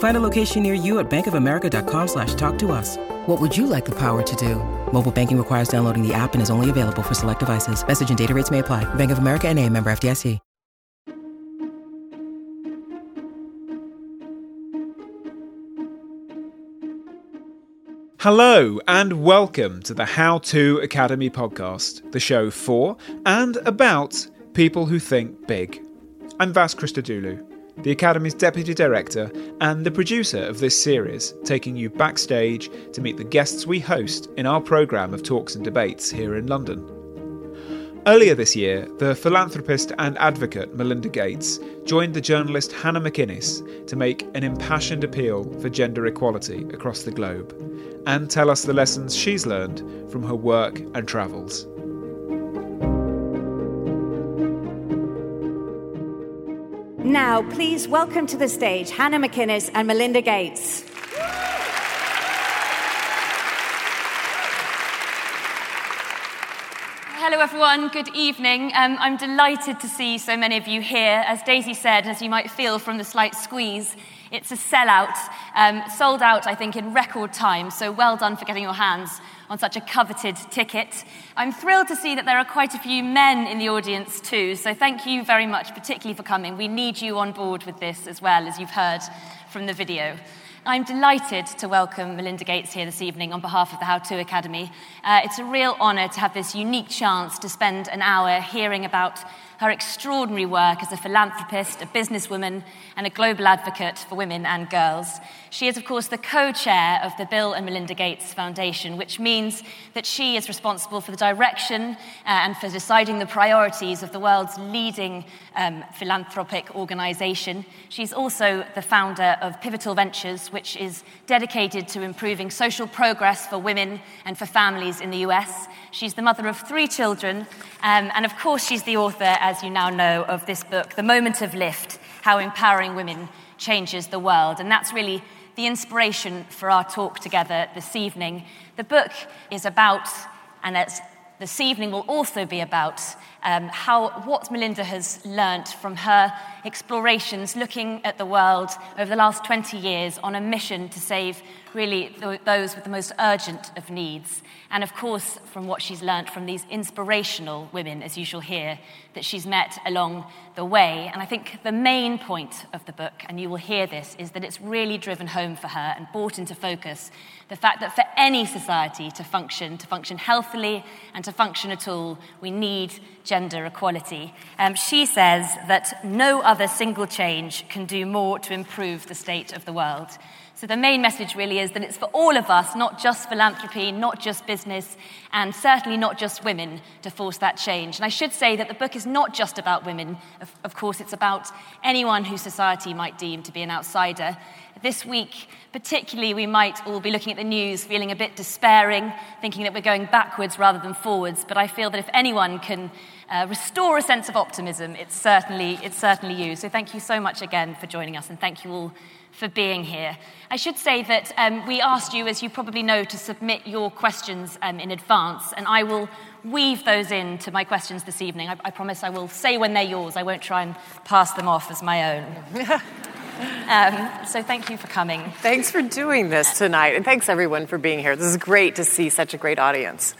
Find a location near you at bankofamerica.com slash talk to us. What would you like the power to do? Mobile banking requires downloading the app and is only available for select devices. Message and data rates may apply. Bank of America and a member FDIC. Hello, and welcome to the How To Academy podcast, the show for and about people who think big. I'm Vas Christodoulou, the Academy's Deputy Director and the producer of this series, taking you backstage to meet the guests we host in our programme of talks and debates here in London. Earlier this year, the philanthropist and advocate Melinda Gates joined the journalist Hannah McInnes to make an impassioned appeal for gender equality across the globe and tell us the lessons she's learned from her work and travels. Now, please welcome to the stage Hannah McInnes and Melinda Gates. Hello, everyone. Good evening. Um, I'm delighted to see so many of you here. As Daisy said, as you might feel from the slight squeeze, it's a sellout, um, sold out, I think, in record time. So well done for getting your hands on such a coveted ticket. I'm thrilled to see that there are quite a few men in the audience too. So thank you very much, particularly for coming. We need you on board with this as well, as you've heard from the video. I'm delighted to welcome Melinda Gates here this evening on behalf of the How To Academy. Uh, it's a real honour to have this unique chance to spend an hour hearing about her extraordinary work as a philanthropist, a businesswoman, and a global advocate for women and girls. She is, of course, the co chair of the Bill and Melinda Gates Foundation, which means that she is responsible for the direction uh, and for deciding the priorities of the world's leading um, philanthropic organization. She's also the founder of Pivotal Ventures, which is dedicated to improving social progress for women and for families in the US. She's the mother of three children, um, and of course, she's the author, as you now know, of this book, The Moment of Lift How Empowering Women Changes the World. And that's really the inspiration for our talk together this evening. The book is about, and this evening will also be about, um, how what Melinda has learnt from her explorations looking at the world over the last 20 years on a mission to save really those with the most urgent of needs. And of course, from what she's learnt from these inspirational women, as you shall hear, that she's met along the way. And I think the main point of the book, and you will hear this, is that it's really driven home for her and brought into focus the fact that for any society to function, to function healthily and to function at all, we need gender equality. Um, she says that no other single change can do more to improve the state of the world. So, the main message really is that it's for all of us, not just philanthropy, not just business, and certainly not just women, to force that change. And I should say that the book is not just about women. Of, of course, it's about anyone who society might deem to be an outsider. This week, particularly, we might all be looking at the news feeling a bit despairing, thinking that we're going backwards rather than forwards. But I feel that if anyone can uh, restore a sense of optimism, it's certainly, it's certainly you. So thank you so much again for joining us, and thank you all for being here. I should say that um, we asked you, as you probably know, to submit your questions um, in advance, and I will weave those into my questions this evening. I, I, promise I will say when they're yours. I won't try and pass them off as my own. um, so thank you for coming. Thanks for doing this tonight, and thanks everyone for being here. This is great to see such a great audience.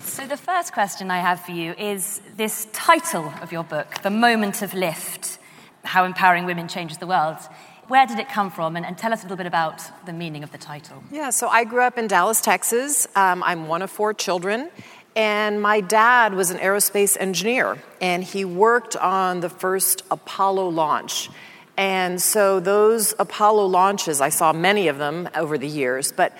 So, the first question I have for you is this title of your book, The Moment of Lift How Empowering Women Changes the World. Where did it come from? And, and, tell us a little bit about the meaning of the title. Yeah, so I grew up in Dallas, Texas. Um, I'm one of four children. And my dad was an aerospace engineer, and he worked on the first Apollo launch. And so, those Apollo launches, I saw many of them over the years, but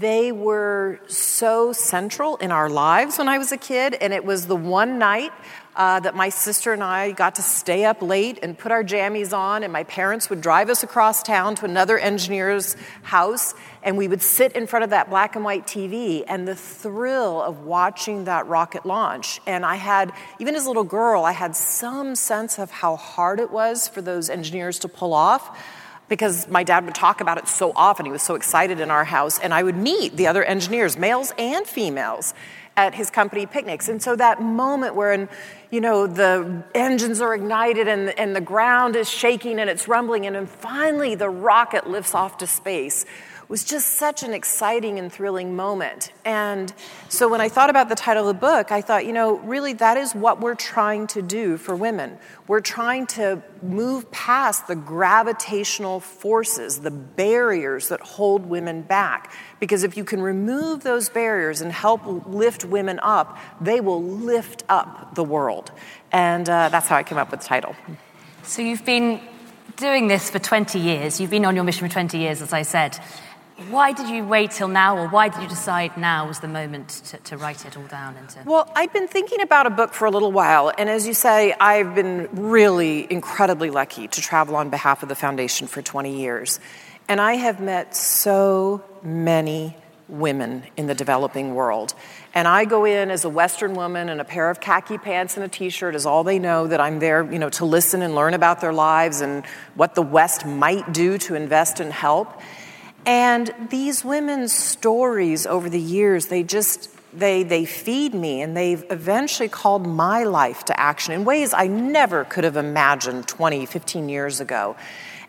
they were so central in our lives when I was a kid. And it was the one night uh, that my sister and I got to stay up late and put our jammies on, and my parents would drive us across town to another engineer's house, and we would sit in front of that black and white TV, and the thrill of watching that rocket launch. And I had, even as a little girl, I had some sense of how hard it was for those engineers to pull off because my dad would talk about it so often. He was so excited in our house, and I would meet the other engineers, males and females at his company picnics. And so that moment where, you know, the engines are ignited and, and the ground is shaking and it's rumbling, and then finally the rocket lifts off to space was just such an exciting and thrilling moment. And so when I thought about the title of the book, I thought, you know, really that is what we're trying to do for women. We're trying to move past the gravitational forces, the barriers that hold women back. Because if you can remove those barriers and help lift women up, they will lift up the world. And uh, that's how I came up with the title. So you've been doing this for 20 years. You've been on your mission for 20 years, as I said. Why did you wait till now, or why did you decide now was the moment to, to write it all down? Into... Well, I've been thinking about a book for a little while, and as you say, I've been really incredibly lucky to travel on behalf of the foundation for 20 years. And I have met so many women in the developing world. And I go in as a Western woman in a pair of khaki pants and a t-shirt is all they know that I'm there, you know, to listen and learn about their lives and what the West might do to invest and help. And these women's stories over the years, they just they they feed me and they've eventually called my life to action in ways I never could have imagined 20, 15 years ago.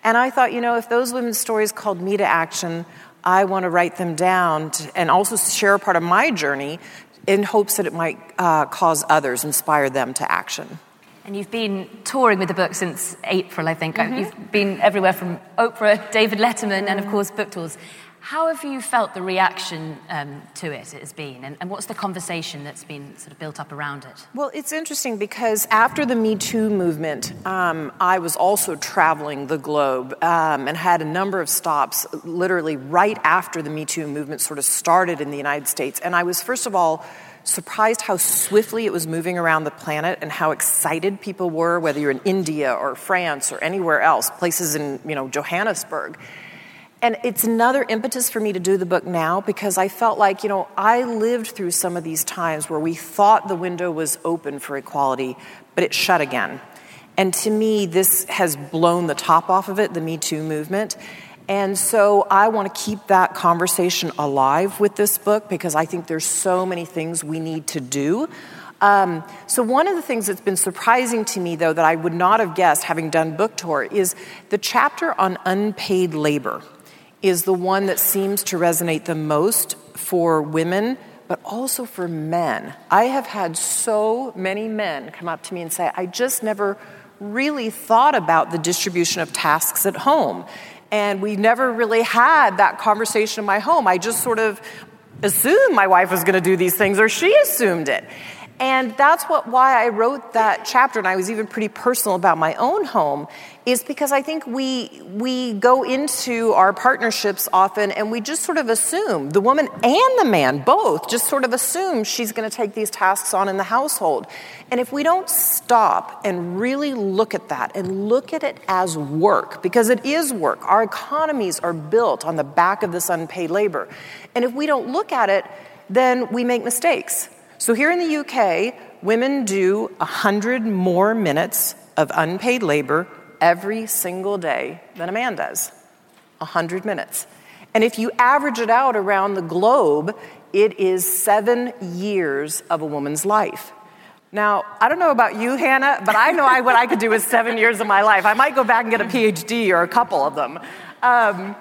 And I thought, you know, if those women's stories called me to action, I want to write them down to, and also share a part of my journey in hopes that it might uh, cause others, inspire them to action. And you've been touring with the book since April, I think. Mm-hmm. You've been everywhere from Oprah, David Letterman, and of course, book tours. How have you felt the reaction um, to it has been, and, and, what's the conversation that's been sort of built up around it? Well, it's interesting because after the Me Too movement, um, I was also traveling the globe um, and had a number of stops literally right after the Me Too movement sort of started in the United States. And I was, first of all, surprised how swiftly it was moving around the planet and how excited people were, whether you're in India or France or anywhere else, places in you know Johannesburg. And it's another impetus for me to do the book now because I felt like, you know, I lived through some of these times where we thought the window was open for equality, but it shut again. And to me, this has blown the top off of it, the Me Too movement. And so I want to keep that conversation alive with this book because I think there's so many things we need to do. Um, so one of the things that's been surprising to me, though, that I would not have guessed having done book tour, is the chapter on unpaid labor is the one that seems to resonate the most for women, but also for men. I have had so many men come up to me and say, I just never really thought about the distribution of tasks at home. And we never really had that conversation in my home. I just sort of assumed my wife was going to do these things, or she assumed it. And that's what, why I wrote that chapter, and I was even pretty personal about my own home, is because I think we, we go into our partnerships often and we just sort of assume, the woman and the man both just sort of assume she's going to take these tasks on in the household. And if we don't stop and really look at that and look at it as work, because it is work, our economies are built on the back of this unpaid labor. And if we don't look at it, then we make mistakes. So here in the UK, women do 100 more minutes of unpaid labor every single day than a man does 100 minutes. And if you average it out around the globe, it is seven years of a woman's life. Now, I don't know about you, Hannah, but I know I, what I could do with seven years of my life. I might go back and get a PhD or a couple of them. Um,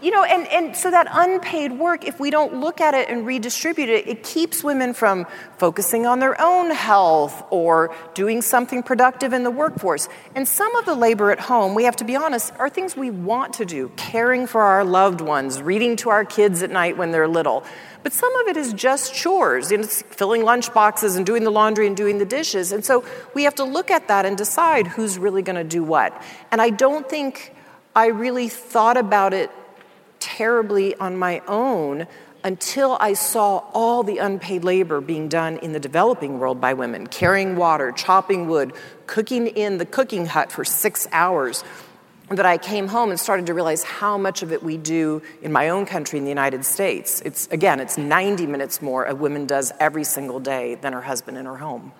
You know, and, and so that unpaid work, if we don't look at it and redistribute it, it keeps women from focusing on their own health or doing something productive in the workforce. And some of the labor at home, we have to be honest, are things we want to do caring for our loved ones, reading to our kids at night when they're little. But some of it is just chores, you know, filling lunch boxes and doing the laundry and doing the dishes. And so we have to look at that and decide who's really going to do what. And I don't think I really thought about it terribly on my own until I saw all the unpaid labor being done in the developing world by women carrying water, chopping wood, cooking in the cooking hut for six hours. That I came home and started to realize how much of it we do in my own country in the United States. It's again, it's 90 minutes more a woman does every single day than her husband in her home.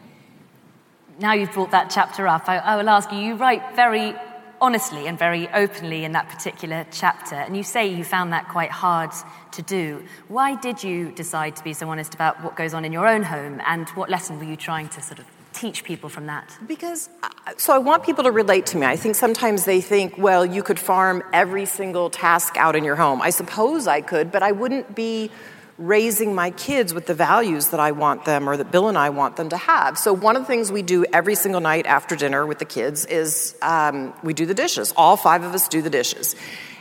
Now you've brought that chapter up, I, I will ask you. You write very honestly and very openly in that particular chapter. And you say you found that quite hard to do. Why did you decide to be so honest about what goes on in your own home? And what lesson were you trying to sort of teach people from that? Because, uh, so I want people to relate to me. I think sometimes they think, well, you could farm every single task out in your home. I suppose I could, but I wouldn't be raising my kids with the values that I want them or that Bill and I want them to have. So, one of the things we do every single night after dinner with the kids is um, we do the dishes. All five of us do the dishes.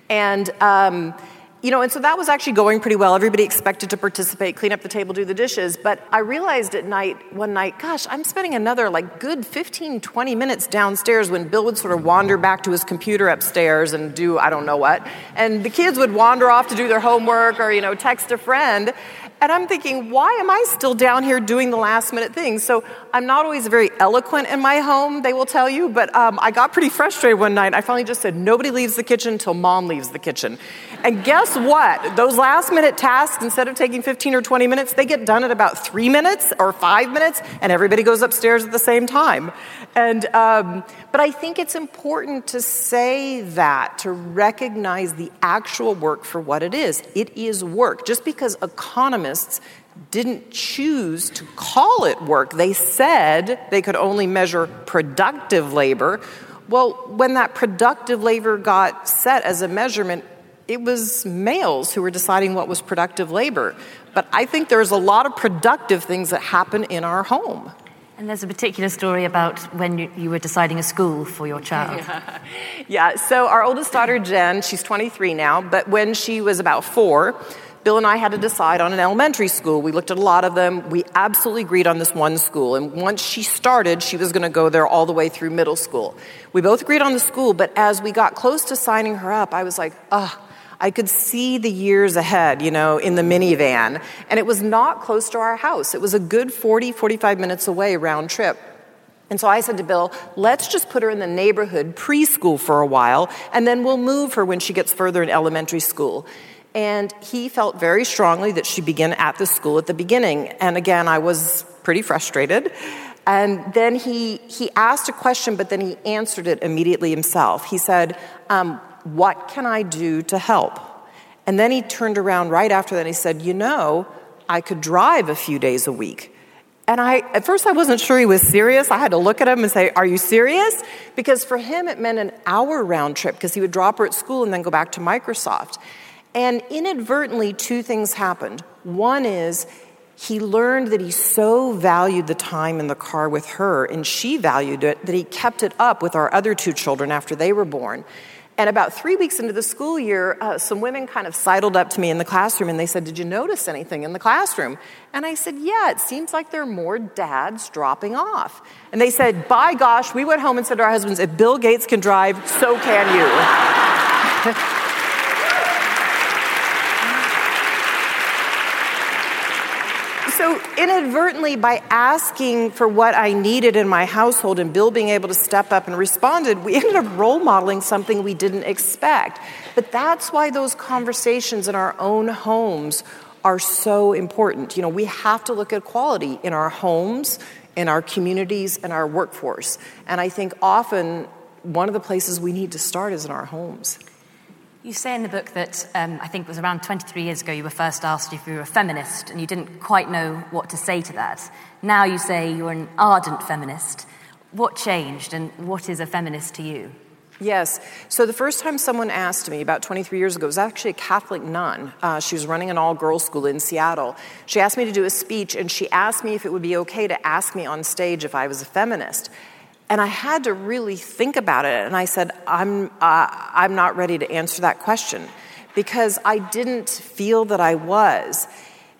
And um, you know, and so that was actually going pretty well. Everybody expected to participate, clean up the table, do the dishes. But I realized at night, one night, gosh, I'm spending another like good 15, 20 minutes downstairs when Bill would sort of wander back to his computer upstairs and do I don't know what. And the kids would wander off to do their homework or, you know, text a friend. And I'm thinking, why am I still down here doing the last minute things? So I'm not always very eloquent in my home, they will tell you, but um, I got pretty frustrated one night. I finally just said, nobody leaves the kitchen until mom leaves the kitchen. And guess what? Those last minute tasks, instead of taking 15 or 20 minutes, they get done at about three minutes or five minutes, and everybody goes upstairs at the same time. And, um, but I think it's important to say that, to recognize the actual work for what it is. It is work. Just because economists didn't choose to call it work, they said they could only measure productive labor. Well, when that productive labor got set as a measurement, it was males who were deciding what was productive labor. But I think there's a lot of productive things that happen in our home. And there's a particular story about when you, you were deciding a school for your child. Yeah. yeah, so our oldest daughter, Jen, she's 23 now, but when she was about four, Bill and I had to decide on an elementary school. We looked at a lot of them. We absolutely agreed on this one school. And once she started, she was going to go there all the way through middle school. We both agreed on the school, but as we got close to signing her up, I was like, ah, I could see the years ahead, you know, in the minivan. And it was not close to our house. It was a good 40, 45 minutes away round trip. And so I said to Bill, let's just put her in the neighborhood preschool for a while, and then we'll move her when she gets further in elementary school. And he felt very strongly that she begin at the school at the beginning. And again, I was pretty frustrated. And then he, he asked a question, but then he answered it immediately himself. He said, um, what can I do to help? And then he turned around right after that and he said, You know, I could drive a few days a week. And I, at first, I wasn't sure he was serious. I had to look at him and say, Are you serious? Because for him, it meant an hour round trip because he would drop her at school and then go back to Microsoft. And inadvertently, two things happened. One is he learned that he so valued the time in the car with her, and she valued it, that he kept it up with our other two children after they were born. And about three weeks into the school year, uh, some women kind of sidled up to me in the classroom and they said, Did you notice anything in the classroom? And I said, Yeah, it seems like there are more dads dropping off. And they said, By gosh, we went home and said to our husbands, If Bill Gates can drive, so can you. so inadvertently by asking for what I needed in my household and Bill being able to step up and responded, we ended up role modeling something we didn't expect. But that's why those conversations in our own homes are so important. You know, we have to look at quality in our homes, in our communities, and our workforce. And I think often one of the places we need to start is in our homes. You say in the book that um, I think it was around 23 years ago you were first asked if you were a feminist and you didn't quite know what to say to that. Now you say you're an ardent feminist. What changed and what is a feminist to you? Yes. So the first time someone asked me about 23 years ago was actually a Catholic nun. Uh, she was running an all girls school in Seattle. She asked me to do a speech, and she asked me if it would be okay to ask me on stage if I was a feminist. And I had to really think about it, and I said, I'm, uh, I'm not ready to answer that question because I didn't feel that I was.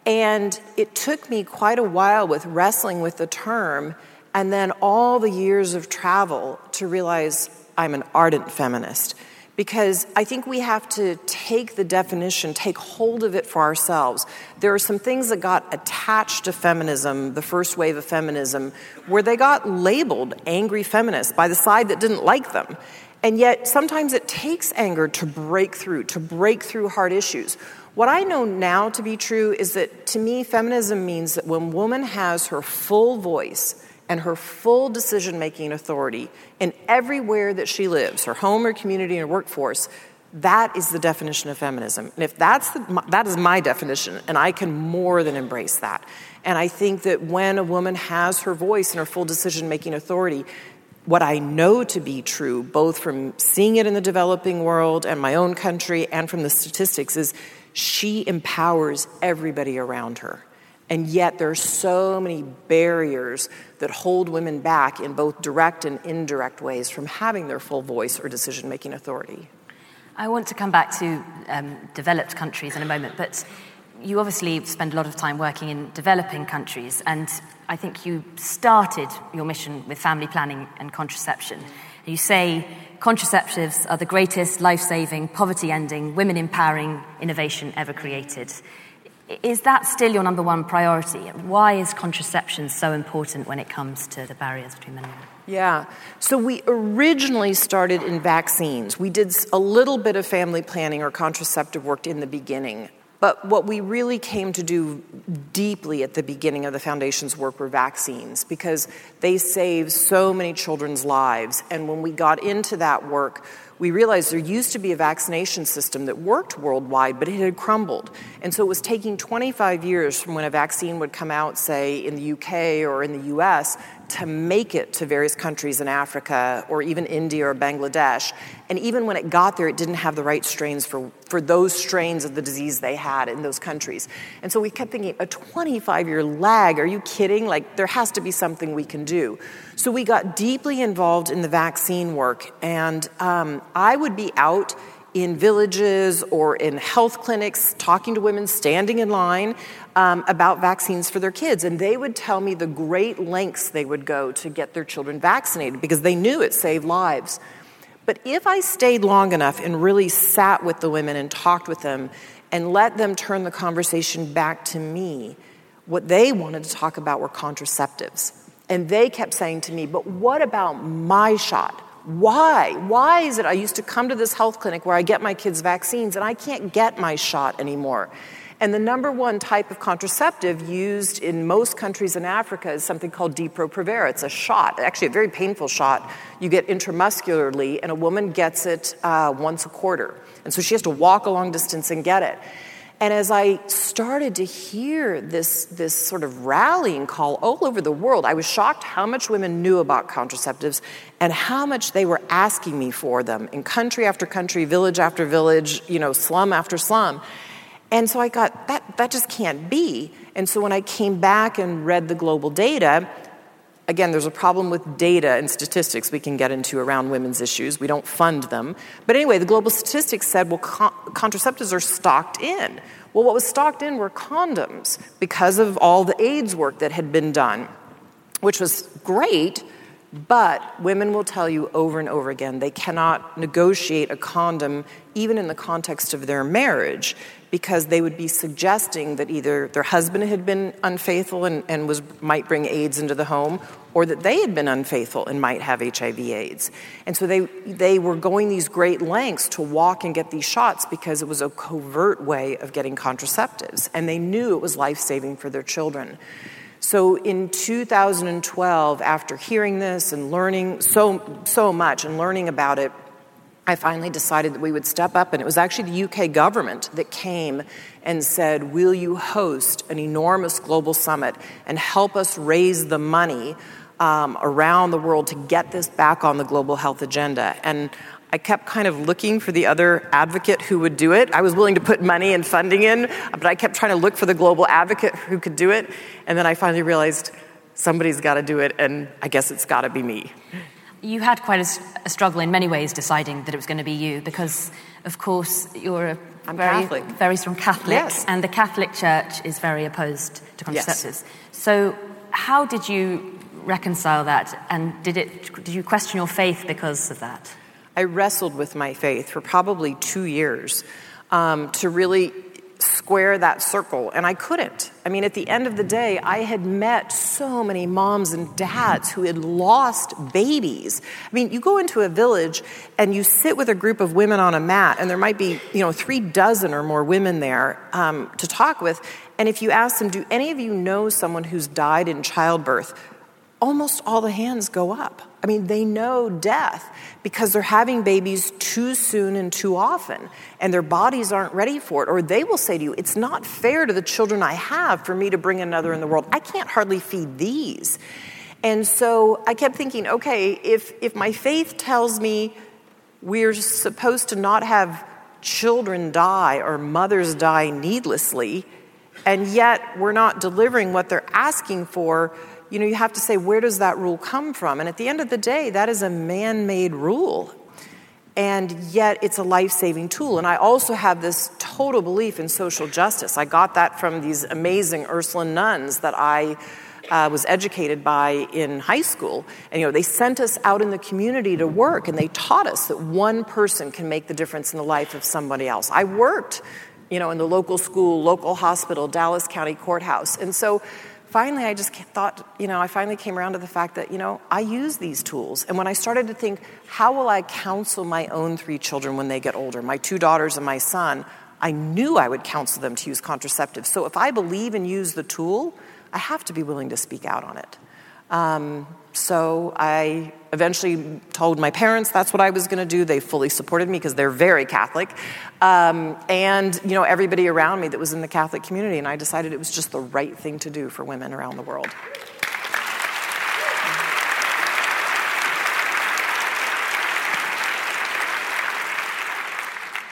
And it took me quite a while with wrestling with the term and then all the years of travel to realize I'm an ardent feminist because I think we have to take the definition, take hold of it for ourselves. There are some things that got attached to feminism, the first wave of feminism, where they got labeled angry feminists by the side that didn't like them. And yet, sometimes it takes anger to break through, to break through hard issues. What I know now to be true is that to me, feminism means that when woman has her full voice, and her full decision making authority in everywhere that she lives, her home, her community, and her workforce, that is the definition of feminism. And if that's the, that is my definition, and I can more than embrace that. And I think that when a woman has her voice and her full decision making authority, what I know to be true, both from seeing it in the developing world and my own country and from the statistics, is she empowers everybody around her. And yet, there are so many barriers that hold women back in both direct and indirect ways from having their full voice or decision making authority. I want to come back to um, developed countries in a moment, but you obviously spend a lot of time working in developing countries, and I think you started your mission with family planning and contraception. You say contraceptives are the greatest life saving, poverty ending, women empowering innovation ever created. Is that still your number one priority? Why is contraception so important when it comes to the barriers between men and women? Yeah. So we originally started in vaccines. We did a little bit of family planning or contraceptive work in the beginning. But what we really came to do deeply at the beginning of the foundation's work were vaccines because they save so many children's lives. And when we got into that work, we realized there used to be a vaccination system that worked worldwide, but it had crumbled. And so it was taking 25 years from when a vaccine would come out, say, in the UK or in the US, to make it to various countries in Africa or even India or Bangladesh. And even when it got there, it didn't have the right strains for, for those strains of the disease they had in those countries. And so we kept thinking, a 25 year lag, are you kidding? Like, there has to be something we can do. So we got deeply involved in the vaccine work, and um, I would be out in villages or in health clinics talking to women standing in line um, about vaccines for their kids. And they would tell me the great lengths they would go to get their children vaccinated because they knew it saved lives. But if I stayed long enough and really sat with the women and talked with them and let them turn the conversation back to me, what they wanted to talk about were contraceptives. And they kept saying to me, But what about my shot? Why? Why is it I used to come to this health clinic where I get my kids' vaccines and I can't get my shot anymore? And the number one type of contraceptive used in most countries in Africa is something called Depo-Provera. It's a shot, actually a very painful shot. You get intramuscularly, and a woman gets it uh, once a quarter. And so she has to walk a long distance and get it. And as I started to hear this, this sort of rallying call all over the world, I was shocked how much women knew about contraceptives and how much they were asking me for them in country after country, village after village, you know, slum after slum. And so I got, that, that just can't be. And so when I came back and read the global data, Again, there's a problem with data and statistics we can get into around women's issues. We don't fund them. But anyway, the global statistics said, well, con- contraceptives are stocked in. Well, what was stocked in were condoms because of all the AIDS work that had been done, which was great, but women will tell you over and over again they cannot negotiate a condom even in the context of their marriage because they would be suggesting that either their husband had been unfaithful and, and was, might bring AIDS into the home, or that they had been unfaithful and might have HIV AIDS. And so they, they were going these great lengths to walk and get these shots because it was a covert way of getting contraceptives. And they knew it was life saving for their children. So in 2012, after hearing this and learning so, so much and learning about it, I finally decided that we would step up, and it was actually the UK government that came and said, Will you host an enormous global summit and help us raise the money um, around the world to get this back on the global health agenda? And I kept kind of looking for the other advocate who would do it. I was willing to put money and funding in, but I kept trying to look for the global advocate who could do it. And then I finally realized somebody's got to do it, and I guess it's got to be me. You had quite a, a, struggle in many ways deciding that it was going to be you because, of course, you're a I'm very, Catholic. very strong Catholic, yes. and the Catholic Church is very opposed to contraceptives. Yes. So, how did you reconcile that, and did it? Did you question your faith because of that? I wrestled with my faith for probably two years um, to really square that circle, and I couldn't. I mean, at the end of the day, I had met so many moms and dads who had lost babies. I mean, you go into a village and you sit with a group of women on a mat, and there might be, you know, three dozen or more women there um, to talk with. And if you ask them, do any of you know someone who's died in childbirth? Almost all the hands go up. I mean, they know death because they're having babies too soon and too often, and their bodies aren't ready for it. Or they will say to you, It's not fair to the children I have for me to bring another in the world. I can't hardly feed these. And so I kept thinking, okay, if, if my faith tells me we're supposed to not have children die or mothers die needlessly, and yet we're not delivering what they're asking for, you know, you have to say, where does that rule come from? And at the end of the day, that is a man made rule. And yet it's a life saving tool. And I also have this total belief in social justice. I got that from these amazing Ursuline nuns that I uh, was educated by in high school. And, you know, they sent us out in the community to work, and they taught us that one person can make the difference in the life of somebody else. I worked, you know, in the local school, local hospital, Dallas County Courthouse. And so finally, I just thought, you know, I finally came around to the fact that, you know, I use these tools. And when I started to think, how will I counsel my own three children when they get older, my two daughters and my son, I knew I would counsel them to use contraceptives. So if I believe and use the tool, I have to be willing to speak out on it. Um, so I eventually told my parents that's what I was going to do. They fully supported me because they're very Catholic, um, and you know everybody around me that was in the Catholic community. And I decided it was just the right thing to do for women around the world.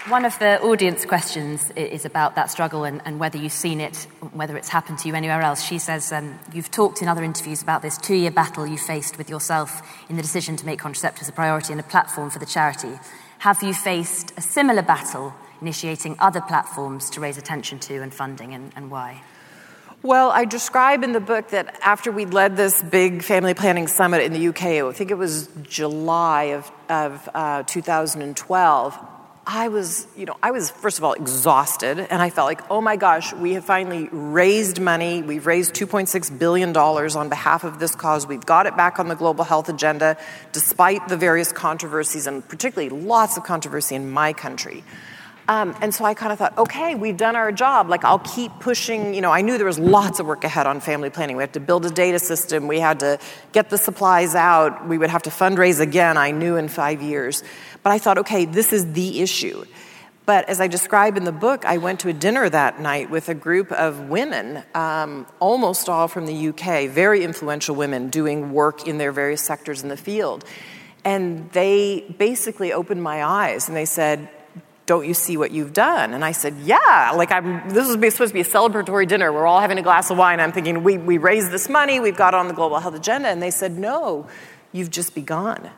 One of the audience questions is about that struggle and, and, whether you've seen it, whether it's happened to you anywhere else. She says, um, You've talked in other interviews about this two year battle you faced with yourself in the decision to make contraceptives a priority and a platform for the charity. Have you faced a similar battle initiating other platforms to raise attention to and funding, and, and why? Well, I describe in the book that after we led this big family planning summit in the UK, I think it was July of, of uh, 2012, I was, you know, I was first of all exhausted, and I felt like, oh my gosh, we have finally raised money. We've raised $2.6 billion on behalf of this cause. We've got it back on the global health agenda, despite the various controversies, and particularly lots of controversy in my country. Um, and so I kind of thought, okay, we've done our job. Like, I'll keep pushing. You know, I knew there was lots of work ahead on family planning. We had to build a data system, we had to get the supplies out, we would have to fundraise again, I knew in five years. But I thought, okay, this is the issue. But as I describe in the book, I went to a dinner that night with a group of women, um, almost all from the UK, very influential women doing work in their various sectors in the field. And they basically opened my eyes and they said, don't you see what you've done? And I said, yeah, like I'm, this was supposed to be a celebratory dinner. We're all having a glass of wine. I'm thinking, we, we raised this money, we've got on the global health agenda. And they said, no, you've just begun.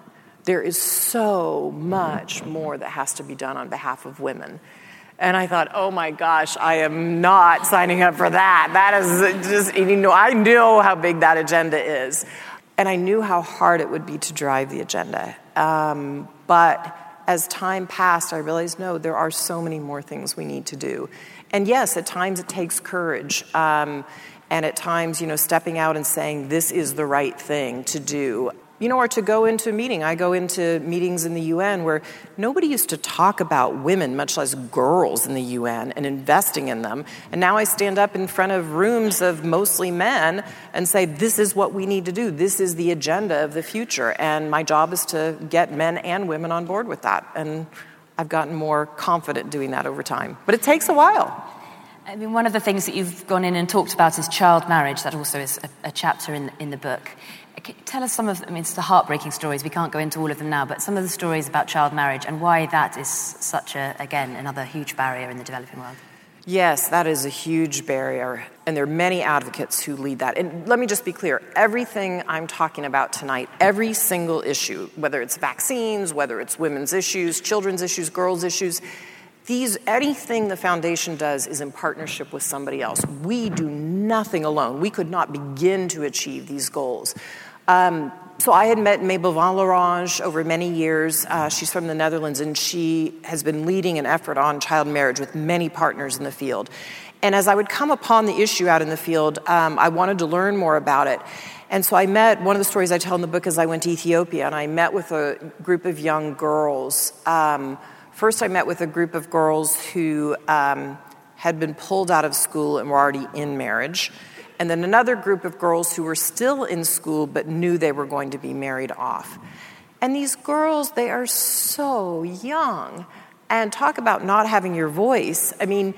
There is so much more that has to be done on behalf of women. And I thought, oh my gosh, I am not signing up for that. That is just, you know, I know how big that agenda is. And I knew how hard it would be to drive the agenda. Um, but as time passed, I realized no, there are so many more things we need to do. And yes, at times it takes courage. Um, and at times, you know, stepping out and saying, this is the right thing to do you know, or to go into a meeting. I go into meetings in the UN where nobody used to talk about women, much less girls, in the UN and investing in them. And now I stand up in front of rooms of mostly men and say, this is what we need to do. This is the agenda of the future. And my job is to get men and women on board with that. And I've gotten more confident doing that over time. But it takes a while. I mean, one of the things that you've gone in and talked about is child marriage. That also is a, a chapter in, in the book. Tell us some of, I mean, it's the heartbreaking stories. We can't go into all of them now, but some of the stories about child marriage and why that is such a, again, another huge barrier in the developing world. Yes, that is a huge barrier. And there are many advocates who lead that. And let me just be clear everything I'm talking about tonight, every single issue, whether it's vaccines, whether it's women's issues, children's issues, girls' issues, these, anything the foundation does is in partnership with somebody else. We do nothing alone. We could not begin to achieve these goals. Um, so I had met Mabel van Oranje over many years. Uh, she's from the Netherlands, and she has been leading an effort on child marriage with many partners in the field. And as I would come upon the issue out in the field, um, I wanted to learn more about it. And so I met, one of the stories I tell in the book is I went to Ethiopia, and I met with a group of young girls. Um, First, I met with a group of girls who um, had been pulled out of school and were already in marriage. And then another group of girls who were still in school but knew they were going to be married off. And these girls, they are so young. And talk about not having your voice. I mean,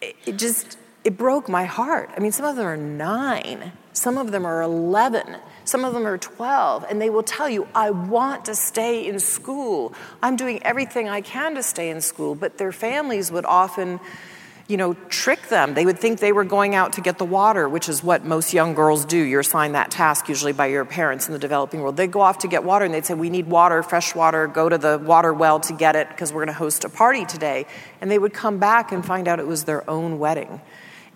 it just, it broke my heart. I mean, some of them are nine, some of them are 11. Some of them are 12, and they will tell you, I want to stay in school. I'm doing everything I can to stay in school. But their families would often, you know, trick them. They would think they were going out to get the water, which is what most young girls do. You're assigned that task usually by your parents in the developing world. They'd go off to get water, and they'd say, We need water, fresh water, go to the water well to get it because we're going to host a party today. And they would come back and find out it was their own wedding.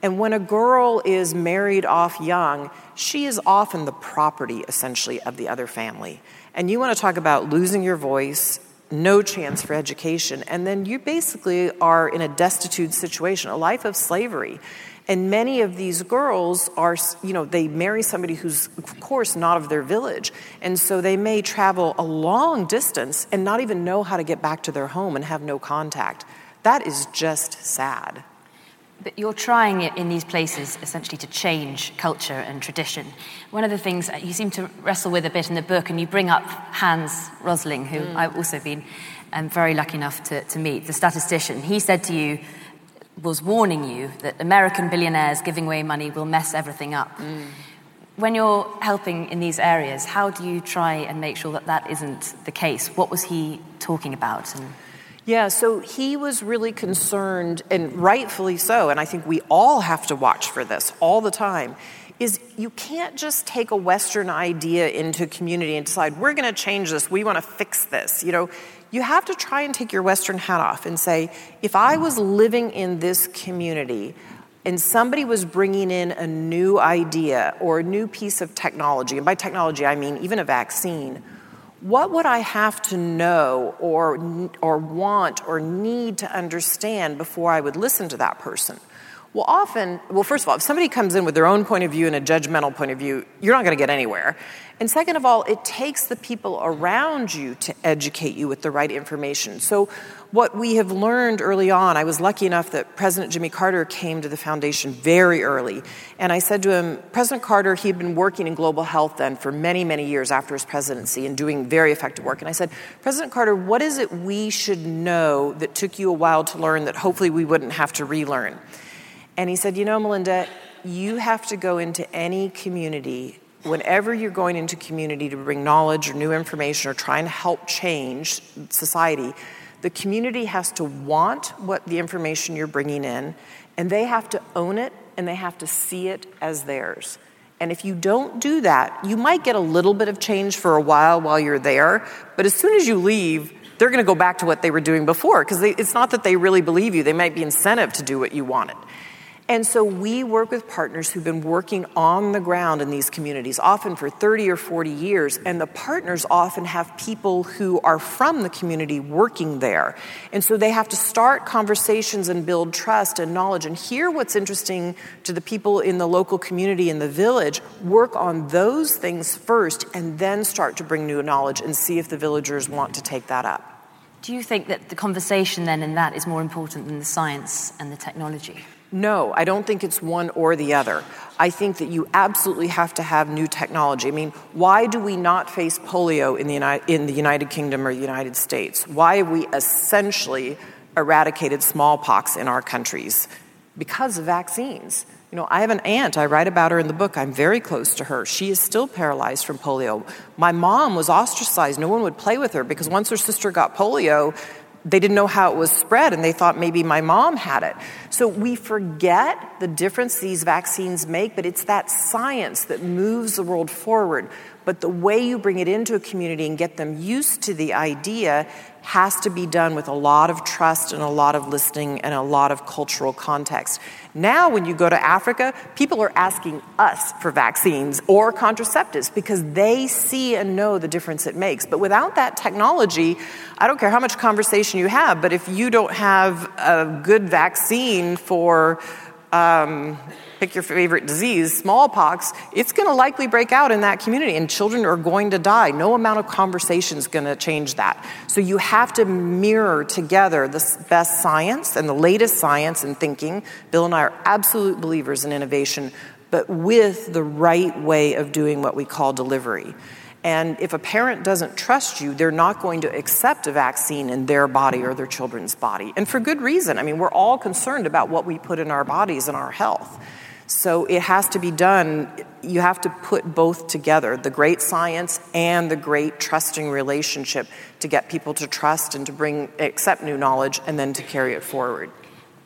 And when a girl is married off young, she is often the property, essentially, of the other family. And you want to talk about losing your voice, no chance for education, and then you basically are in a destitute situation, a life of slavery. And many of these girls are, you know, they marry somebody who's, of course, not of their village. And so they may travel a long distance and not even know how to get back to their home and have no contact. That is just sad. But you're trying in these places essentially to change culture and tradition. One of the things you seem to wrestle with a bit in the book, and you bring up Hans Rosling, who mm. I've also been um, very lucky enough to, to meet, the statistician. He said to you, was warning you that American billionaires giving away money will mess everything up. Mm. When you're helping in these areas, how do you try and make sure that that isn't the case? What was he talking about? And yeah, so he was really concerned, and rightfully so, and I think we all have to watch for this all the time. Is you can't just take a Western idea into community and decide, we're going to change this, we want to fix this. You know, you have to try and take your Western hat off and say, if I was living in this community, and somebody was bringing in a new idea or a new piece of technology, and by technology I mean even a vaccine, what would I have to know or, or want or need to understand before I would listen to that person? Well, often, well, first of all, if somebody comes in with their own point of view and a judgmental point of view, you're not going to get anywhere. And second of all, it takes the people around you to educate you with the right information. So, what we have learned early on, I was lucky enough that President Jimmy Carter came to the foundation very early. And I said to him, President Carter, he had been working in global health then for many, many years after his presidency and doing very effective work. And I said, President Carter, what is it we should know that took you a while to learn that hopefully we wouldn't have to relearn? And he said, You know, Melinda, you have to go into any community, whenever you're going into community to bring knowledge or new information or trying to help change society, the community has to want what the information you're bringing in, and they have to own it and they have to see it as theirs. And if you don't do that, you might get a little bit of change for a while while you're there, but as soon as you leave, they're going to go back to what they were doing before because it's not that they really believe you. They might be incentive to do what you wanted. And so we work with partners who've been working on the ground in these communities, often for 30 or 40 years. And the partners often have people who are from the community working there. And so they have to start conversations and build trust and knowledge and hear what's interesting to the people in the local community in the village, work on those things first, and then start to bring new knowledge and see if the villagers want to take that up. Do you think that the conversation then in that is more important than the science and the technology? No, I don't think it's one or the other. I think that you absolutely have to have new technology. I mean, why do we not face polio in the, United, in the United Kingdom or the United States? Why have we essentially eradicated smallpox in our countries? Because of vaccines. You know, I have an aunt, I write about her in the book. I'm very close to her. She is still paralyzed from polio. My mom was ostracized. No one would play with her because once her sister got polio, they didn't know how it was spread and they thought maybe my mom had it. So we forget the difference these vaccines make, but it's that science that moves the world forward. But the way you bring it into a community and get them used to the idea has to be done with a lot of trust and a lot of listening and a lot of cultural context. Now, when you go to Africa, people are asking us for vaccines or contraceptives because they see and know the difference it makes. But without that technology, I don't care how much conversation you have, but if you don't have a good vaccine for um, pick your favorite disease, smallpox, it's going to likely break out in that community and children are going to die. No amount of conversation is going to change that. So you have to mirror together the best science and the latest science and thinking. Bill and I are absolute believers in innovation, but with the right way of doing what we call delivery. And if a parent doesn't trust you, they're not going to accept a vaccine in their body or their children's body. And for good reason. I mean, we're all concerned about what we put in our bodies and our health. So it has to be done. You have to put both together the great science and the great trusting relationship to get people to trust and to bring, accept new knowledge and then to carry it forward.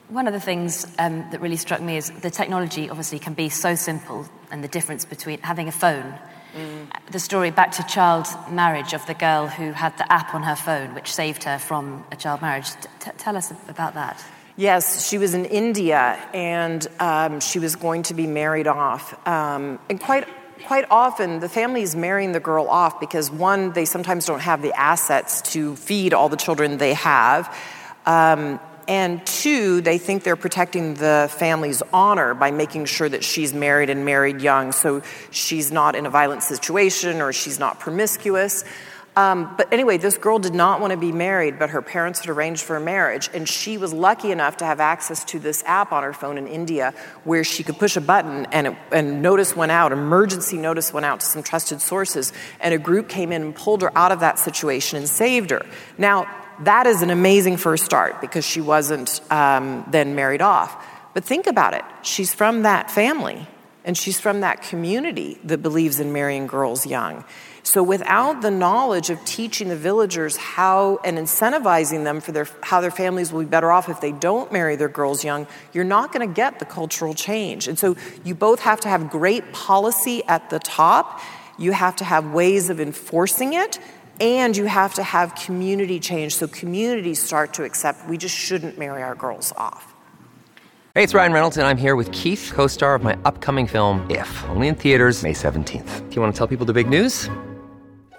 One of the things um, that really struck me is the technology obviously can be so simple and the difference between having a phone Mm. The story back to child marriage of the girl who had the app on her phone which saved her from a child marriage. T- tell us about that. Yes, she was in India and um, she was going to be married off. Um, and quite quite often the family is marrying the girl off because one, they sometimes don't have the assets to feed all the children they have. Um, and two, they think they're protecting the family's honor by making sure that she's married and married young, so she's not in a violent situation or she's not promiscuous. Um, but anyway, this girl did not want to be married, but her parents had arranged for a marriage, and she was lucky enough to have access to this app on her phone in India where she could push a button and, it, and notice went out, emergency notice went out to some trusted sources, and a group came in and pulled her out of that situation and saved her. Now, that is an amazing first start because she wasn't um, then married off. But think about it she's from that family and she's from that community that believes in marrying girls young. So without the knowledge of teaching the villagers how and incentivizing them for their how their families will be better off if they don't marry their girls young, you're not going to get the cultural change. And so you both have to have great policy at the top. You have to have ways of enforcing it and you have to have community change so communities start to accept we just shouldn't marry our girls off. Hey, it's Ryan Reynolds, and I'm here with Keith, co star of my upcoming film, If, only in theaters, May 17th. Do you want to tell people the big news?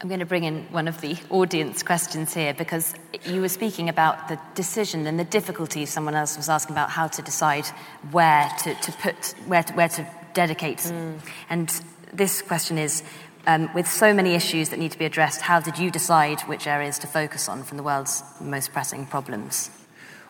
I'm going to bring in one of the audience questions here because you were speaking about the decision and the difficulty someone else was asking about how to decide where to, to put, where to, where to dedicate. Mm. And this question is um, with so many issues that need to be addressed, how did you decide which areas to focus on from the world's most pressing problems?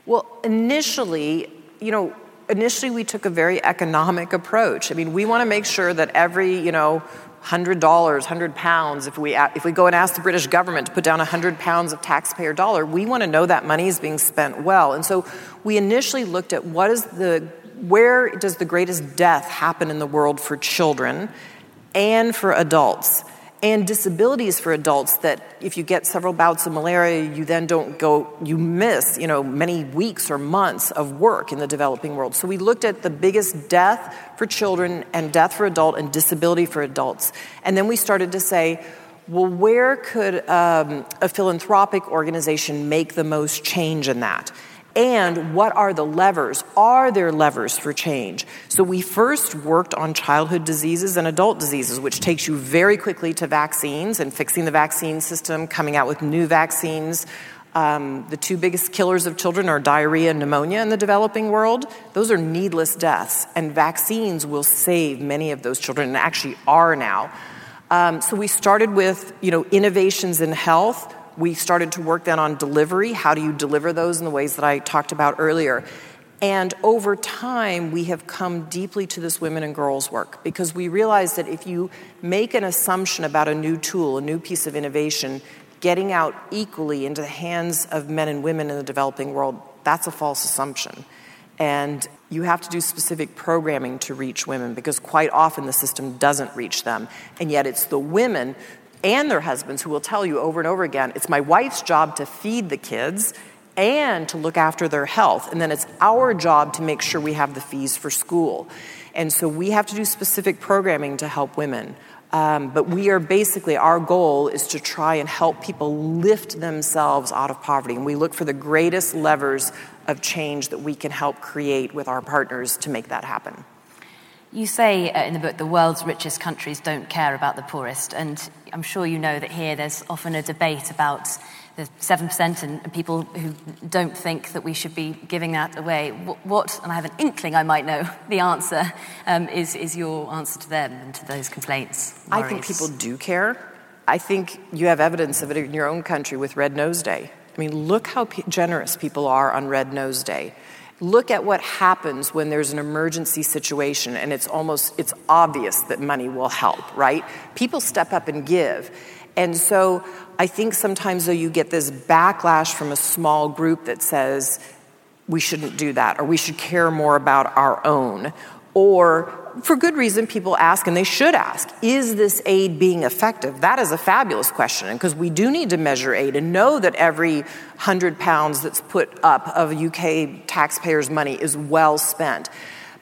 Well, initially, you know, initially we took a very economic approach. I mean, we want to make sure that every, you know, $100, 100 pounds, if we, if we go and ask the British government to put down 100 pounds of taxpayer dollar, we want to know that money is being spent well. And so we initially looked at what is the, where does the greatest death happen in the world for children and for adults? And disabilities for adults that if you get several bouts of malaria you then don't go you miss you know many weeks or months of work in the developing world. So we looked at the biggest death for children and death for adult and disability for adults. And then we started to say well where could um, a philanthropic organization make the most change in that and what are the levers? Are there levers for change? So we first worked on childhood diseases and adult diseases, which takes you very quickly to vaccines and fixing the vaccine system, coming out with new vaccines. Um, the two biggest killers of children are diarrhea and pneumonia in the developing world. Those are needless deaths, and vaccines will save many of those children, and actually are now. Um, so we started with, you know, innovations in health. We started to work then on delivery. How do you deliver those in the ways that I talked about earlier? And over time, we have come deeply to this women and girls work because we realize that if you make an assumption about a new tool, a new piece of innovation, getting out equally into the hands of men and women in the developing world, that's a false assumption. And you have to do specific programming to reach women because quite often the system doesn't reach them. And yet it's the women and their husbands who will tell you over and over again it's my wife's job to feed the kids and to look after their health. And then it's our job to make sure we have the fees for school. And so we have to do specific programming to help women. Um, but we are basically, our goal is to try and help people lift themselves out of poverty. And we look for the greatest levers of change that we can help create with our partners to make that happen. You say uh, in the book the world's richest countries don't care about the poorest, and I'm sure you know that here there's often a debate about the 7% and people who don't think that we should be giving that away. What, and I have an inkling I might know the answer, um, is, is your answer to them and to those complaints? Worries? I think people do care. I think you have evidence of it in your own country with Red Nose Day. I mean, look how p- generous people are on Red Nose Day. Look at what happens when there's an emergency situation and it's almost it's obvious that money will help, right? People step up and give. And so I think sometimes though you get this backlash from a small group that says we shouldn't do that or we should care more about our own or for good reason, people ask, and they should ask, is this aid being effective? That is a fabulous question, because we do need to measure aid and know that every 100 pounds that's put up of UK taxpayers' money is well spent.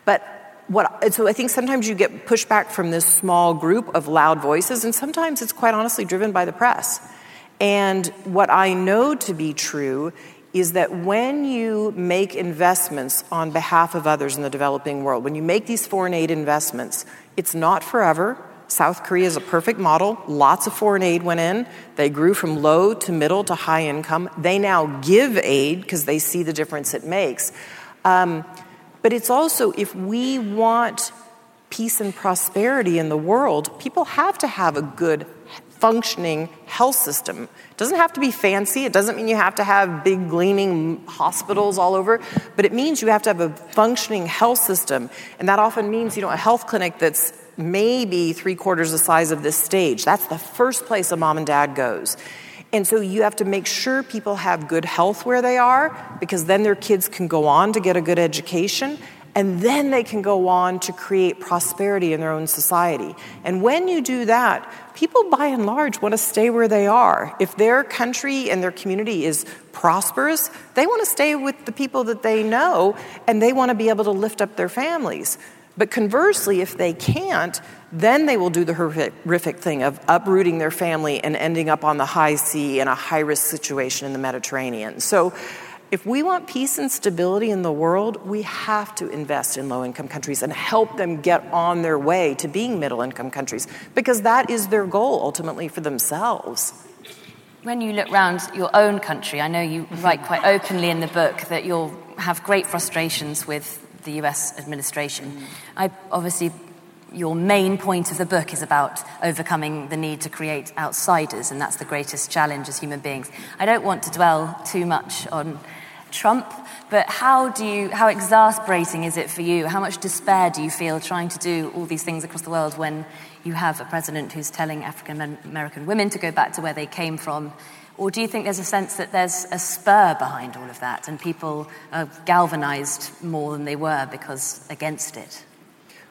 But what, so I think sometimes you get pushback from this small group of loud voices, and sometimes it's quite honestly driven by the press. And what I know to be true is that when you make investments on behalf of others in the developing world, when you make these foreign aid investments, it's not forever. South Korea is a perfect model. Lots of foreign aid went in. They grew from low to middle to high income. They now give aid because they see the difference it makes. Um, but it's also if we want peace and prosperity in the world, people have to have a good functioning health system. It doesn't have to be fancy, it doesn't mean you have to have big gleaming hospitals all over, but it means you have to have a functioning health system. And that often means, you know, a health clinic that's maybe three quarters the size of this stage. That's the first place a mom and dad goes. And so you have to make sure people have good health where they are because then their kids can go on to get a good education and then they can go on to create prosperity in their own society. And when you do that, people by and large want to stay where they are. If their country and their community is prosperous, they want to stay with the people that they know and they want to be able to lift up their families. But conversely, if they can't, then they will do the horrific thing of uprooting their family and ending up on the high sea in a high risk situation in the Mediterranean. So if we want peace and stability in the world, we have to invest in low income countries and help them get on their way to being middle income countries because that is their goal ultimately for themselves. When you look around your own country, I know you mm-hmm. write quite openly in the book that you'll have great frustrations with the US administration. Mm-hmm. I obviously your main point of the book is about overcoming the need to create outsiders, and that's the greatest challenge as human beings. I don't want to dwell too much on Trump, but how do you, how exasperating is it for you? How much despair do you feel trying to do all these things across the world when you have a president who's telling African American women to go back to where they came from? Or do you think there's a sense that there's a spur behind all of that and people are galvanized more than they were because against it?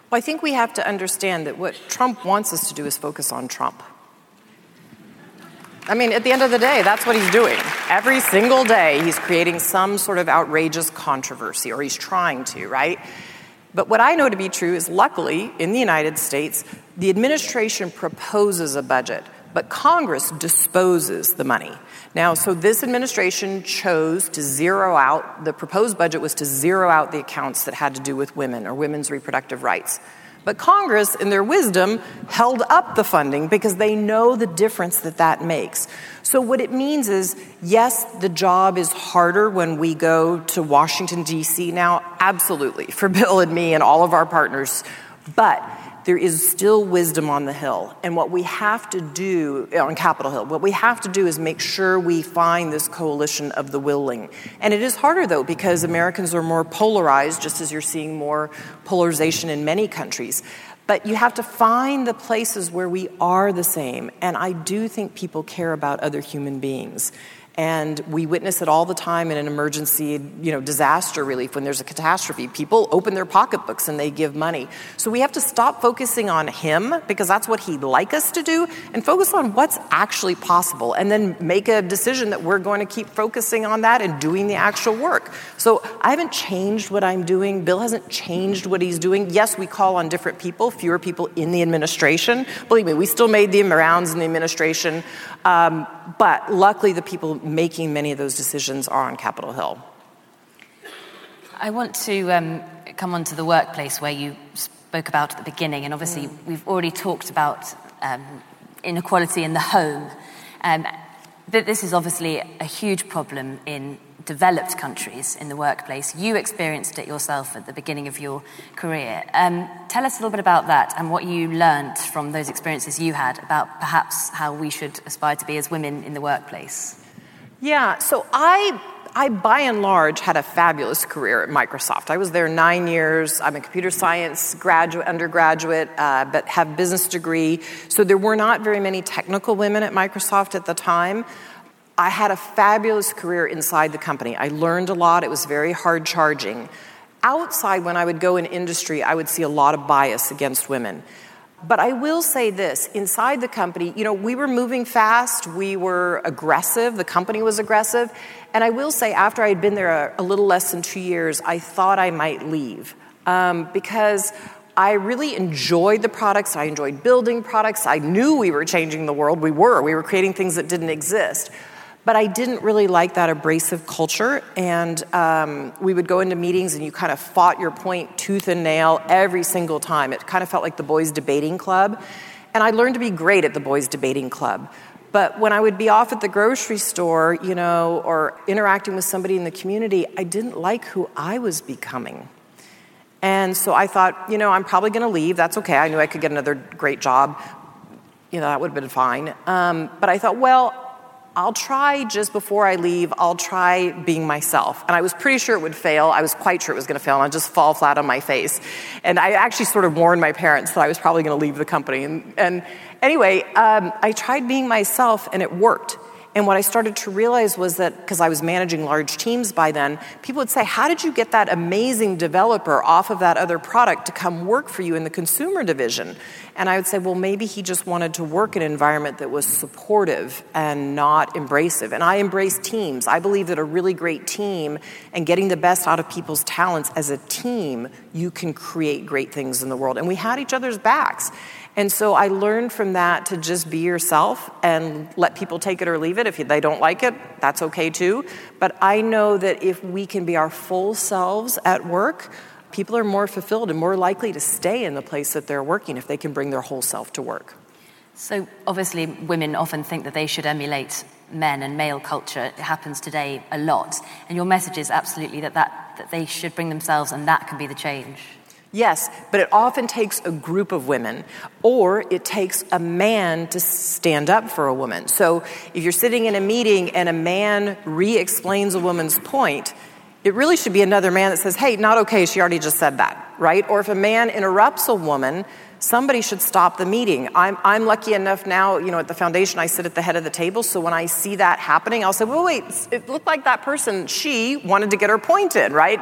Well, I think we have to understand that what Trump wants us to do is focus on Trump. I mean, at the end of the day, that's what he's doing. Every single day, he's creating some sort of outrageous controversy, or he's trying to, right? But what I know to be true is luckily, in the United States, the administration proposes a budget, but Congress disposes the money. Now, so this administration chose to zero out, the proposed budget was to zero out the accounts that had to do with women or women's reproductive rights. But Congress, in their wisdom, held up the funding because they know the difference that that makes. So, what it means is yes, the job is harder when we go to Washington, D.C. now, absolutely, for Bill and me and all of our partners. But there is still wisdom on the Hill. And what we have to do uh, on Capitol Hill, what we have to do is make sure we find this coalition of the willing. And it is harder, though, because Americans are more polarized, just as you're seeing more polarization in many countries. But you have to find the places where we are the same. And I do think people care about other human beings. And we witness it all the time in an emergency, you know, disaster relief when there's a catastrophe. People open their pocketbooks and they give money. So we have to stop focusing on him because that's what he'd like us to do and focus on what's actually possible and then make a decision that we're going to keep focusing on that and doing the actual work. So I haven't changed what I'm doing. Bill hasn't changed what he's doing. Yes, we call on different people, fewer people in the administration. Believe me, we still made the rounds in the administration. Um, but luckily, the people making many of those decisions are on Capitol Hill. I want to um, come on to the workplace where you spoke about at the beginning, and obviously, mm. we've already talked about um, inequality in the home. Um, but this is obviously a huge problem in developed countries in the workplace. You experienced it yourself at the beginning of your career. Um, tell us a little bit about that and what you learned from those experiences you had about perhaps how we should aspire to be as women in the workplace. Yeah, so I I, by and large, had a fabulous career at Microsoft. I was there nine years. I'm a computer science graduate, undergraduate, uh, but have business degree. So there were not very many technical women at Microsoft at the time. I had a fabulous career inside the company. I learned a lot, it was very hard charging. Outside, when I would go in industry, I would see a lot of bias against women. But I will say this inside the company, you know, we were moving fast, we were aggressive, the company was aggressive. And I will say, after I had been there a, a little less than two years, I thought I might leave um, because I really enjoyed the products. I enjoyed building products. I knew we were changing the world. We were. We were creating things that didn't exist. But I didn't really like that abrasive culture. And um, we would go into meetings and you kind of fought your point tooth and nail every single time. It kind of felt like the boys' debating club. And I learned to be great at the boys' debating club. But when I would be off at the grocery store, you know, or interacting with somebody in the community, I didn't like who I was becoming. And so I thought, you know, I'm probably going to leave. That's okay. I knew I could get another great job. You know, that would have been fine. Um, but I thought, well, I'll try just before I leave, I'll try being myself. And I was pretty sure it would fail. I was quite sure it was going to fail, and I'd just fall flat on my face. And I actually sort of warned my parents that I was probably going to leave the company. And, and anyway, um, I tried being myself, and it worked. And what I started to realize was that because I was managing large teams by then, people would say, How did you get that amazing developer off of that other product to come work for you in the consumer division? And I would say, Well, maybe he just wanted to work in an environment that was supportive and not embracive. And I embrace teams. I believe that a really great team and getting the best out of people's talents as a team, you can create great things in the world. And we had each other's backs. And so I learned from that to just be yourself and let people take it or leave it. If they don't like it, that's okay too. But I know that if we can be our full selves at work, people are more fulfilled and more likely to stay in the place that they're working if they can bring their whole self to work. So, obviously, women often think that they should emulate men and male culture. It happens today a lot. And your message is absolutely that, that, that they should bring themselves and that can be the change. Yes, but it often takes a group of women, or it takes a man to stand up for a woman. So if you're sitting in a meeting and a man re explains a woman's point, it really should be another man that says, hey, not okay, she already just said that, right? Or if a man interrupts a woman, somebody should stop the meeting. I'm, I'm lucky enough now, you know, at the foundation, I sit at the head of the table. So when I see that happening, I'll say, well, wait, it looked like that person, she wanted to get her point in, right?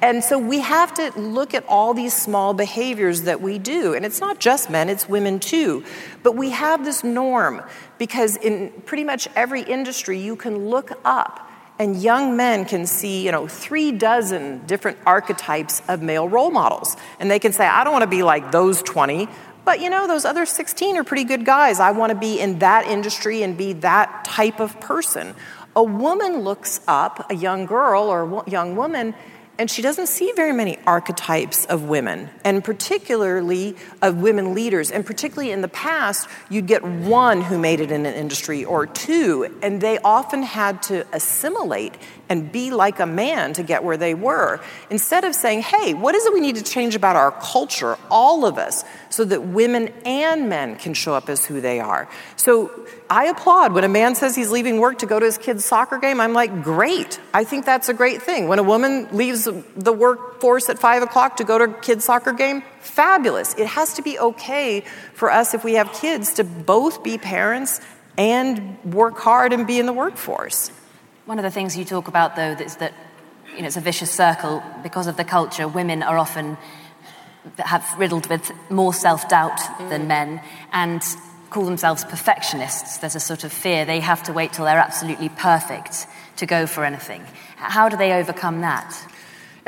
And so we have to look at all these small behaviors that we do. And it's not just men, it's women too. But we have this norm because in pretty much every industry, you can look up and young men can see, you know, three dozen different archetypes of male role models. And they can say, I don't want to be like those 20, but you know, those other 16 are pretty good guys. I want to be in that industry and be that type of person. A woman looks up, a young girl or a young woman, and she doesn't see very many archetypes of women, and particularly of women leaders. And particularly in the past, you'd get one who made it in an industry or two, and they often had to assimilate and be like a man to get where they were. Instead of saying, hey, what is it we need to change about our culture, all of us, so that women and men can show up as who they are. So I applaud when a man says he's leaving work to go to his kid's soccer game. I'm like, great. I think that's a great thing. When a woman leaves the workforce at five o'clock to go to a kid's soccer game, fabulous. It has to be okay for us if we have kids to both be parents and work hard and be in the workforce. One of the things you talk about, though, is that you know, it's a vicious circle because of the culture. Women are often have riddled with more self-doubt mm. than men, and call themselves perfectionists. There's a sort of fear they have to wait till they're absolutely perfect to go for anything. How do they overcome that?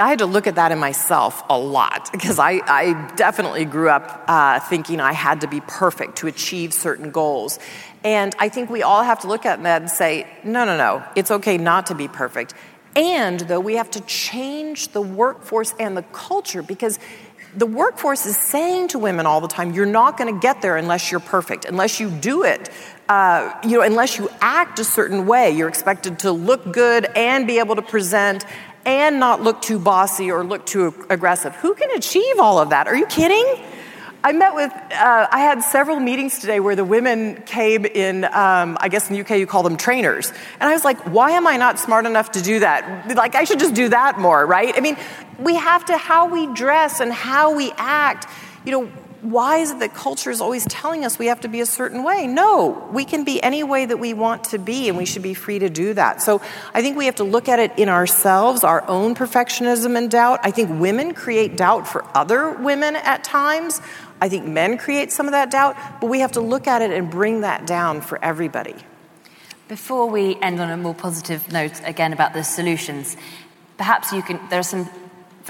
I had to look at that in myself a lot because I, I definitely grew up uh, thinking I had to be perfect to achieve certain goals. And I think we all have to look at that and say, no, no, no, it's okay not to be perfect. And though we have to change the workforce and the culture because the workforce is saying to women all the time, you're not going to get there unless you're perfect, unless you do it. Uh, you know, unless you act a certain way, you're expected to look good and be able to present and not look too bossy or look too aggressive. Who can achieve all of that? Are you kidding? I met with, uh, I had several meetings today where the women came in, um, I guess in the UK you call them trainers. And I was like, why am I not smart enough to do that? Like, I should just do that more, right? I mean, we have to, how we dress and how we act, you know, why is it that culture is always telling us we have to be a certain way? No, we can be any way that we want to be, and we should be free to do that. So I think we have to look at it in ourselves, our own perfectionism and doubt. I think women create doubt for other women at times. I think men create some of that doubt, but we have to look at it and bring that down for everybody. Before we end on a more positive note again about the solutions, perhaps you can, there are some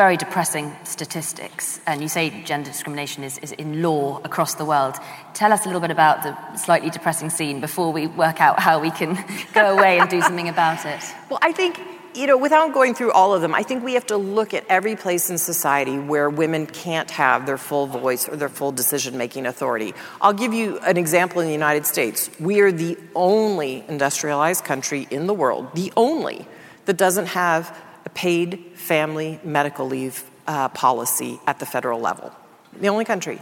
very depressing statistics, and you say gender discrimination is, is in law across the world. Tell us a little bit about the slightly depressing scene before we work out how we can go away and do something about it. Well, I think you know, without going through all of them, I think we have to look at every place in society where women can't have their full voice or their full decision making authority. I'll give you an example in the United States. We are the only industrialized country in the world, the only, that doesn't have a paid family medical leave uh, policy at the federal level. The only country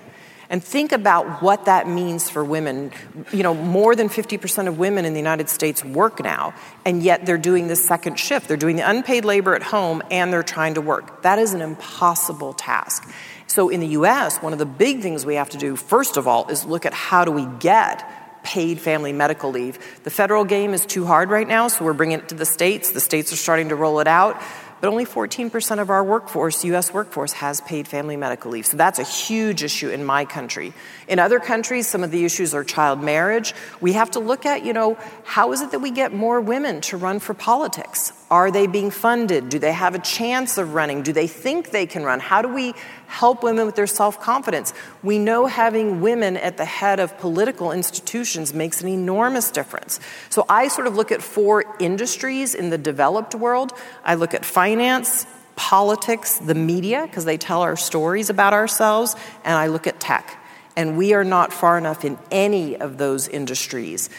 and think about what that means for women. You know, more than 50% of women in the United States work now, and yet they're doing the second shift. They're doing the unpaid labor at home and they're trying to work. That is an impossible task. So in the US, one of the big things we have to do, first of all, is look at how do we get paid family medical leave. The federal game is too hard right now, so we're bringing it to the states. The states are starting to roll it out but only 14% of our workforce, US workforce, has paid family medical leave. So that's a huge issue in my country. In other countries, some of the issues are child marriage. We have to look at, you know, how is it that we get more women to run for politics? Are they being funded? Do they have a chance of running? Do they think they can run? How do we help women with their self confidence? We know having women at the head of political institutions makes an enormous difference. So I sort of look at four industries in the developed world I look at finance, politics, the media, because they tell our stories about ourselves, and I look at tech. And we are not far enough in any of those industries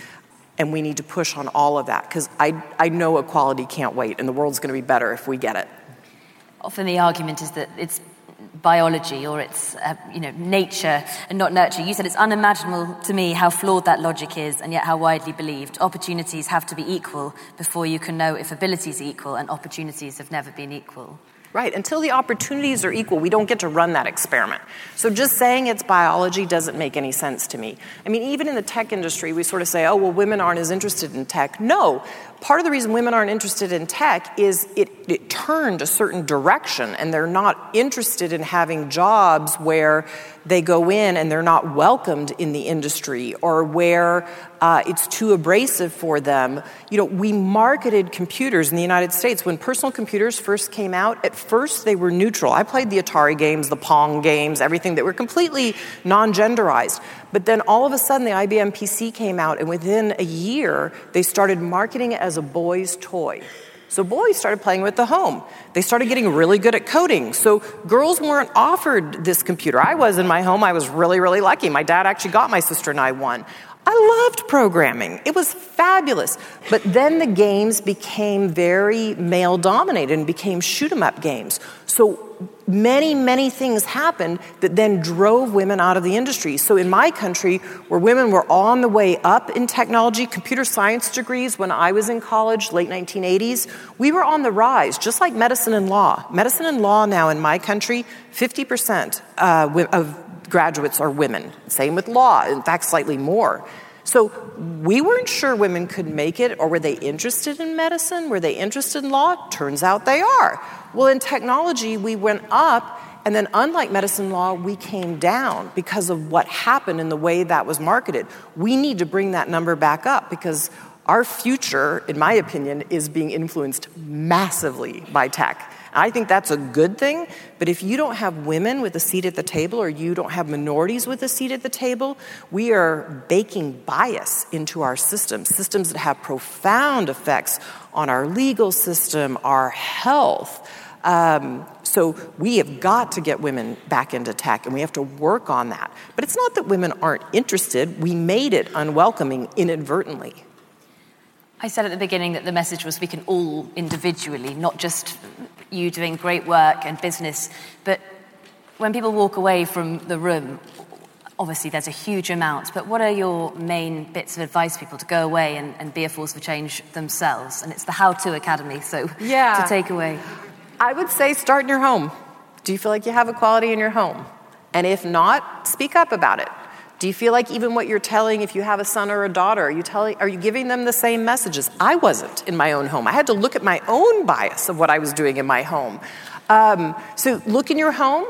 and we need to push on all of that because I, I know equality can't wait and the world's going to be better if we get it. Often the argument is that it's biology or it's uh, you know nature and not nurture. You said it's unimaginable to me how flawed that logic is and yet how widely believed. Opportunities have to be equal before you can know if abilities equal and opportunities have never been equal. Right. Until the opportunities are equal, we don't get to run that experiment. So just saying it's biology doesn't make any sense to me. I mean, even in the tech industry, we sort of say, oh, well, women aren't as interested in tech. No. Part of the reason women aren't interested in tech is it, it turned a certain direction, and they're not interested in having jobs where they go in and they're not welcomed in the industry or where uh, it's too abrasive for them. You know, we marketed computers in the United States. When personal computers first came out, at first they were neutral. I played the Atari games, the Pong games, everything that were completely non genderized. But then all of a sudden the IBM PC came out, and within a year they started marketing it as a boy's toy. So boys started playing with the home. They started getting really good at coding. So girls weren't offered this computer. I was in my home. I was really, really lucky. My dad actually got my sister and I one. I loved programming. It was fabulous. But then the games became very male dominated and became shoot 'em up games. So many, many things happened that then drove women out of the industry. So in my country, where women were on the way up in technology, computer science degrees when I was in college, late 1980s, we were on the rise, just like medicine and law. Medicine and law now in my country, 50% uh, of graduates are women. Same with law, in fact, slightly more. So we weren't sure women could make it, or were they interested in medicine? Were they interested in law? Turns out they are. Well, in technology, we went up, and then unlike medicine law, we came down because of what happened in the way that was marketed. We need to bring that number back up because our future, in my opinion, is being influenced massively by tech. I think that's a good thing, but if you don't have women with a seat at the table or you don't have minorities with a seat at the table, we are baking bias into our systems, systems that have profound effects on our legal system, our health. Um, so we have got to get women back into tech and we have to work on that. But it's not that women aren't interested, we made it unwelcoming inadvertently. I said at the beginning that the message was we can all individually, not just you doing great work and business, but when people walk away from the room, obviously there's a huge amount, but what are your main bits of advice people to go away and, and be a force for change themselves? And it's the How To Academy, so yeah. to take away. I would say start in your home. Do you feel like you have equality in your home? And if not, speak up about it. Do you feel like even what you're telling, if you have a son or a daughter, are you telling, are you giving them the same messages? I wasn't in my own home. I had to look at my own bias of what I was doing in my home. Um, so look in your home,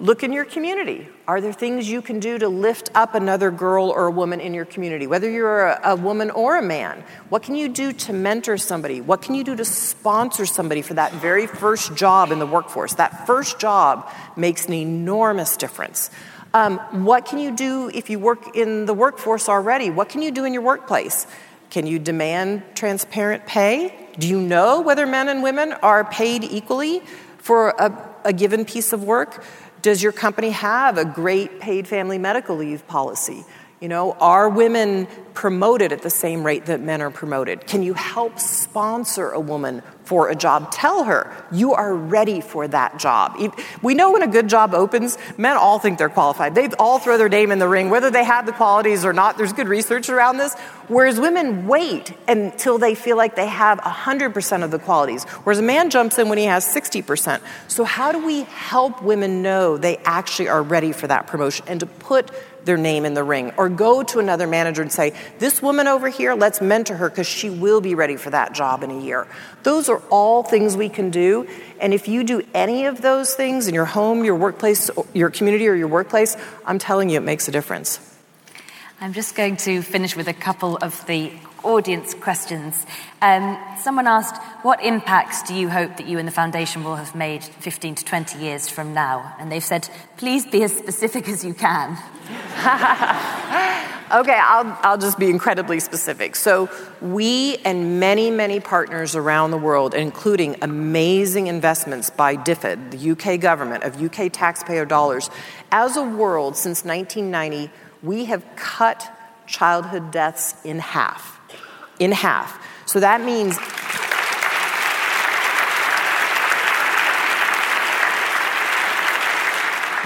look in your community. Are there things you can do to lift up another girl or a woman in your community? Whether you're a, a woman or a man, what can you do to mentor somebody? What can you do to sponsor somebody for that very first job in the workforce? That first job makes an enormous difference. Um, what can you do if you work in the workforce already? What can you do in your workplace? Can you demand transparent pay? Do you know whether men and women are paid equally for a, a given piece of work? Does your company have a great paid family medical leave policy? You know, are women promoted at the same rate that men are promoted? Can you help sponsor a woman for a job? Tell her you are ready for that job. We know when a good job opens, men all think they're qualified. They all throw their name in the ring, whether they have the qualities or not. There's good research around this. Whereas women wait until they feel like they have 100% of the qualities, whereas a man jumps in when he has 60%. So, how do we help women know they actually are ready for that promotion and to put their name in the ring. Or go to another manager and say, This woman over here, let's mentor her because she will be ready for that job in a year. Those are all things we can do. And if you do any of those things in your home, your workplace, your community, or your workplace, I'm telling you, it makes a difference. I'm just going to finish with a couple of the audience questions. Um, someone asked, What impacts do you hope that you and the foundation will have made 15 to 20 years from now? And they've said, Please be as specific as you can. okay, I'll, I'll just be incredibly specific. So, we and many, many partners around the world, including amazing investments by DFID, the UK government, of UK taxpayer dollars, as a world since 1990, we have cut childhood deaths in half in half. So that means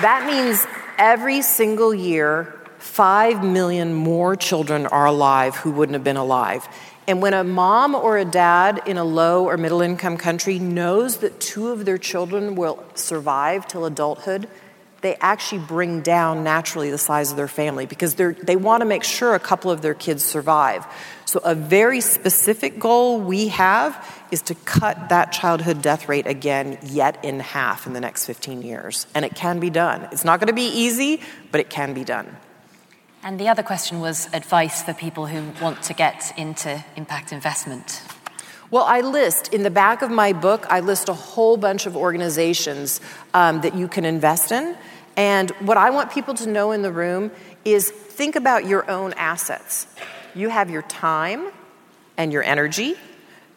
That means every single year, 5 million more children are alive who wouldn't have been alive. And when a mom or a dad in a low or middle income country knows that two of their children will survive till adulthood, they actually bring down naturally the size of their family because they want to make sure a couple of their kids survive. So, a very specific goal we have is to cut that childhood death rate again, yet in half in the next 15 years. And it can be done. It's not going to be easy, but it can be done. And the other question was advice for people who want to get into impact investment. Well, I list in the back of my book, I list a whole bunch of organizations um, that you can invest in. And what I want people to know in the room is think about your own assets. You have your time and your energy,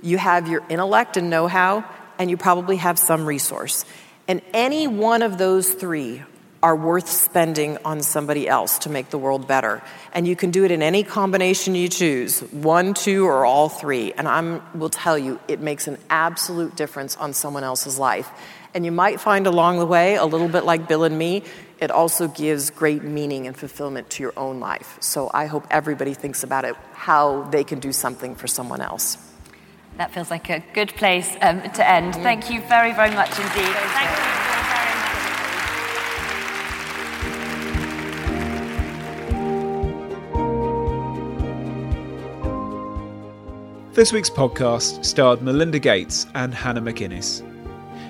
you have your intellect and know how, and you probably have some resource. And any one of those three are worth spending on somebody else to make the world better. And you can do it in any combination you choose one, two, or all three. And I will tell you, it makes an absolute difference on someone else's life. And you might find along the way, a little bit like Bill and me, it also gives great meaning and fulfillment to your own life. So I hope everybody thinks about it, how they can do something for someone else. That feels like a good place um, to end. Mm. Thank you very, very much indeed. Thank you very much. This week's podcast starred Melinda Gates and Hannah McInnes.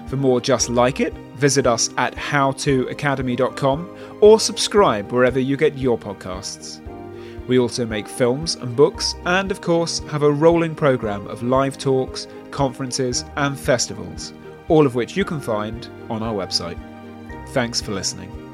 For more just like it, visit us at howtoacademy.com or subscribe wherever you get your podcasts. We also make films and books, and of course, have a rolling programme of live talks, conferences, and festivals, all of which you can find on our website. Thanks for listening.